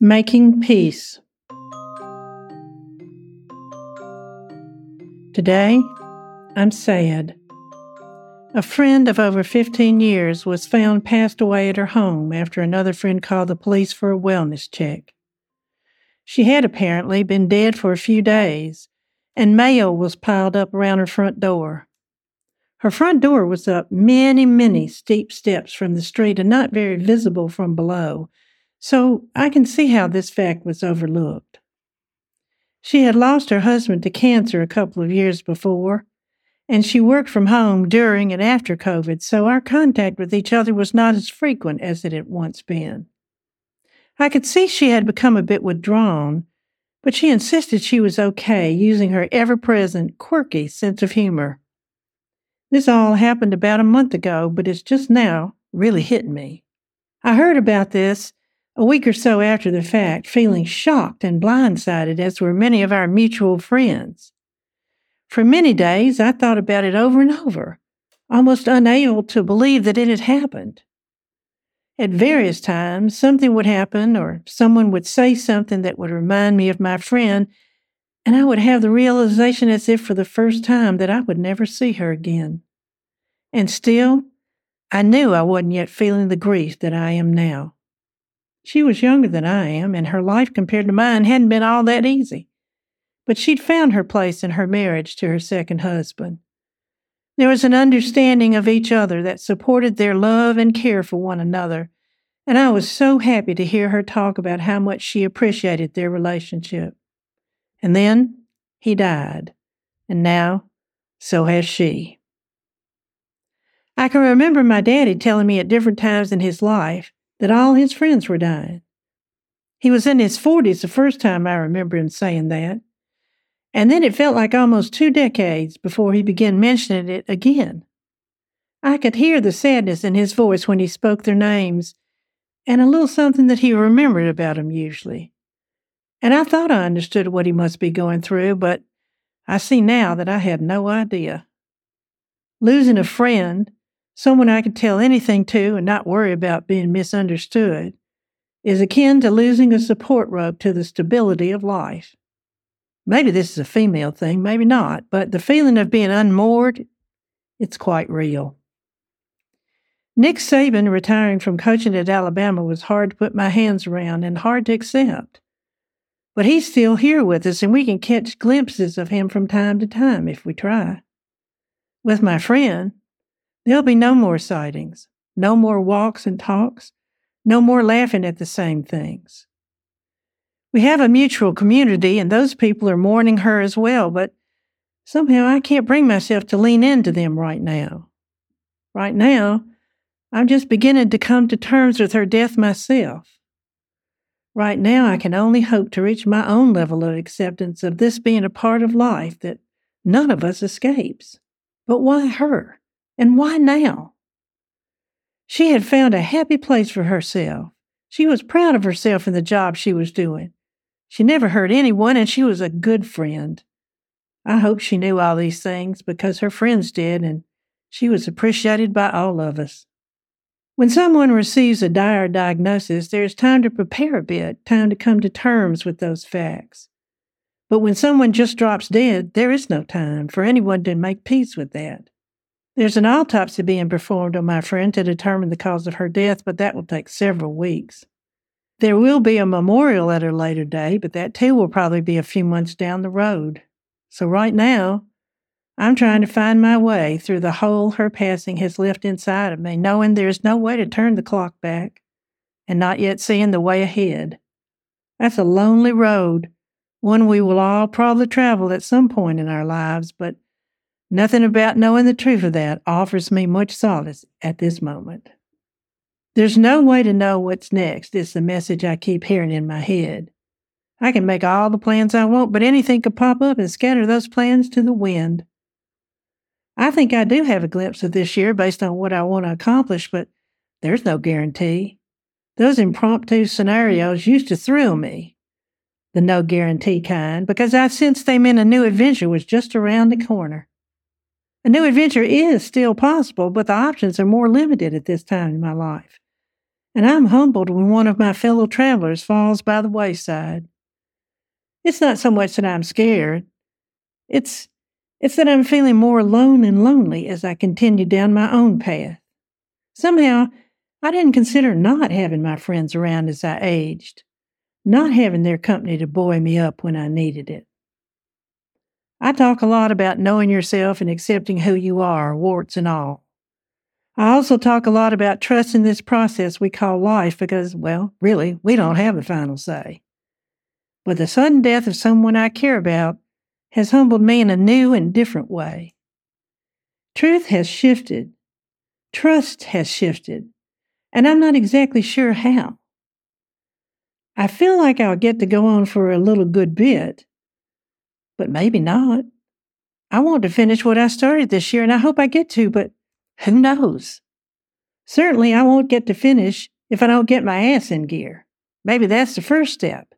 Making Peace. Today, I'm sad. A friend of over 15 years was found passed away at her home after another friend called the police for a wellness check. She had apparently been dead for a few days, and mail was piled up around her front door. Her front door was up many, many steep steps from the street and not very visible from below so I can see how this fact was overlooked. She had lost her husband to cancer a couple of years before, and she worked from home during and after COVID, so our contact with each other was not as frequent as it had once been. I could see she had become a bit withdrawn, but she insisted she was okay, using her ever present, quirky sense of humor. This all happened about a month ago, but it's just now really hitting me. I heard about this a week or so after the fact, feeling shocked and blindsided, as were many of our mutual friends. For many days, I thought about it over and over, almost unable to believe that it had happened. At various times, something would happen, or someone would say something that would remind me of my friend, and I would have the realization as if for the first time that I would never see her again. And still, I knew I wasn't yet feeling the grief that I am now. She was younger than I am, and her life compared to mine hadn't been all that easy. But she'd found her place in her marriage to her second husband. There was an understanding of each other that supported their love and care for one another, and I was so happy to hear her talk about how much she appreciated their relationship. And then he died, and now so has she. I can remember my daddy telling me at different times in his life that all his friends were dying. He was in his 40s the first time I remember him saying that. And then it felt like almost two decades before he began mentioning it again. I could hear the sadness in his voice when he spoke their names, and a little something that he remembered about them usually. And I thought I understood what he must be going through, but I see now that I had no idea. Losing a friend, someone I could tell anything to and not worry about being misunderstood, is akin to losing a support rope to the stability of life. Maybe this is a female thing, maybe not, but the feeling of being unmoored, it's quite real. Nick Saban retiring from coaching at Alabama was hard to put my hands around and hard to accept. But he's still here with us, and we can catch glimpses of him from time to time if we try. With my friend, There'll be no more sightings, no more walks and talks, no more laughing at the same things. We have a mutual community, and those people are mourning her as well, but somehow I can't bring myself to lean into them right now. Right now, I'm just beginning to come to terms with her death myself. Right now, I can only hope to reach my own level of acceptance of this being a part of life that none of us escapes. But why her? And why now? She had found a happy place for herself. She was proud of herself and the job she was doing. She never hurt anyone, and she was a good friend. I hope she knew all these things because her friends did, and she was appreciated by all of us. When someone receives a dire diagnosis, there is time to prepare a bit, time to come to terms with those facts. But when someone just drops dead, there is no time for anyone to make peace with that. There's an autopsy being performed on my friend to determine the cause of her death, but that will take several weeks. There will be a memorial at a later date, but that too will probably be a few months down the road. So right now, I'm trying to find my way through the hole her passing has left inside of me, knowing there's no way to turn the clock back and not yet seeing the way ahead. That's a lonely road, one we will all probably travel at some point in our lives, but Nothing about knowing the truth of that offers me much solace at this moment. There's no way to know what's next, is the message I keep hearing in my head. I can make all the plans I want, but anything could pop up and scatter those plans to the wind. I think I do have a glimpse of this year based on what I want to accomplish, but there's no guarantee. Those impromptu scenarios used to thrill me, the no guarantee kind, because I sensed they meant a new adventure was just around the corner. A new adventure is still possible, but the options are more limited at this time in my life and I'm humbled when one of my fellow travelers falls by the wayside. It's not so much that I'm scared. It's it's that I'm feeling more alone and lonely as I continue down my own path. Somehow, I didn't consider not having my friends around as I aged, not having their company to buoy me up when I needed it. I talk a lot about knowing yourself and accepting who you are, warts and all. I also talk a lot about trusting this process we call life because, well, really, we don't have the final say. But the sudden death of someone I care about has humbled me in a new and different way. Truth has shifted. Trust has shifted. And I'm not exactly sure how. I feel like I'll get to go on for a little good bit, but maybe not. I want to finish what I started this year, and I hope I get to, but who knows? Certainly, I won't get to finish if I don't get my ass in gear. Maybe that's the first step.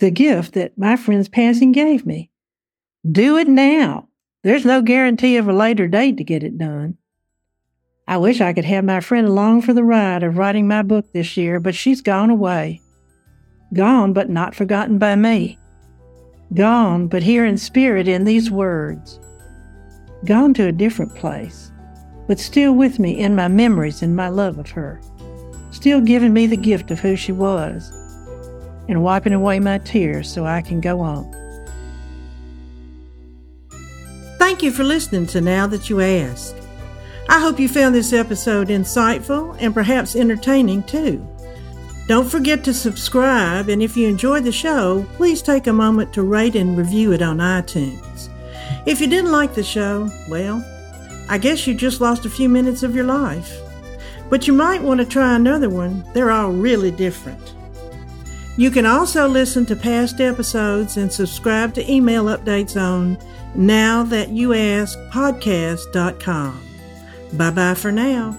The gift that my friend's passing gave me. Do it now. There's no guarantee of a later date to get it done. I wish I could have my friend along for the ride of writing my book this year, but she's gone away. Gone, but not forgotten by me. Gone, but here in spirit in these words. Gone to a different place but still with me in my memories and my love of her, still giving me the gift of who she was, and wiping away my tears so I can go on. Thank you for listening to Now That You Ask. I hope you found this episode insightful and perhaps entertaining too. Don't forget to subscribe, and if you enjoyed the show, please take a moment to rate and review it on iTunes. If you didn't like the show, well, I guess you just lost a few minutes of your life. But you might want to try another one. They're all really different. You can also listen to past episodes and subscribe to email updates on nowthatyouaskpodcast.com. Bye bye for now.